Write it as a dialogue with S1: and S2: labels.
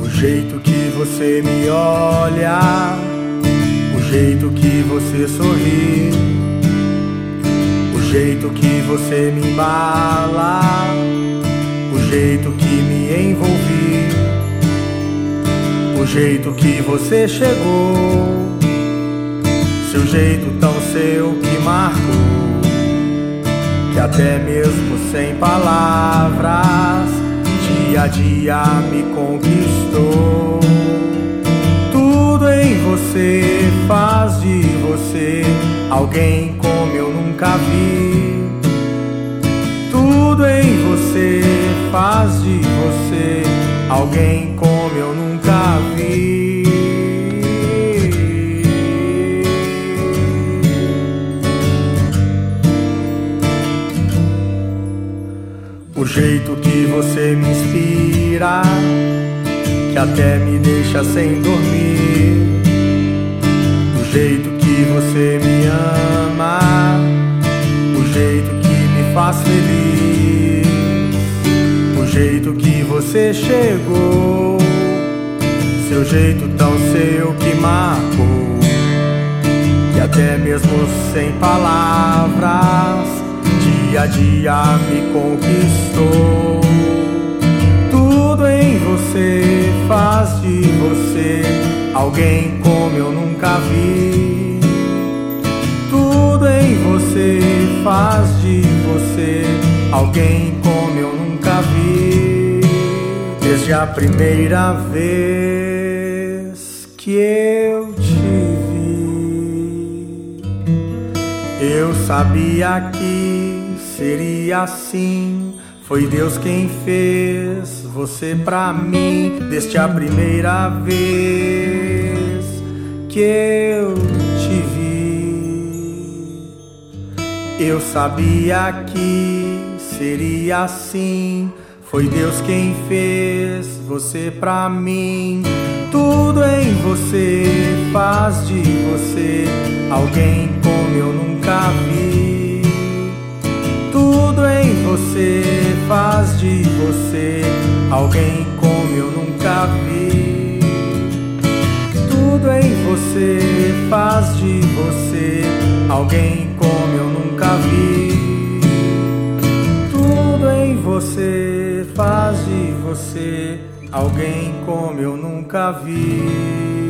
S1: O jeito que você me olha, o jeito que você sorri, o jeito que você me embala, o jeito que me envolvi, jeito que você chegou, seu jeito tão seu que marcou, que até mesmo sem palavras dia a dia me conquistou. Tudo em você faz de você alguém como eu nunca vi. Tudo em você faz de você alguém como eu nunca vi. O jeito que você me inspira, que até me deixa sem dormir. O jeito que você me ama, o jeito que me faz feliz. O jeito que você chegou, seu jeito tão seu que marcou, que até mesmo sem palavras dia a dia me conquistou. Tudo em você faz de você alguém como eu nunca vi. Tudo em você faz de você alguém como eu nunca vi. Desde a primeira vez que eu te vi, eu sabia que seria assim. Foi Deus quem fez você pra mim, desde a primeira vez que eu te vi. Eu sabia que seria assim. Foi Deus quem fez você pra mim. Tudo em você faz de você alguém como eu nunca vi. Tudo em você faz de você alguém como eu nunca vi. Tudo em você faz de você alguém como eu alguém como eu nunca vi.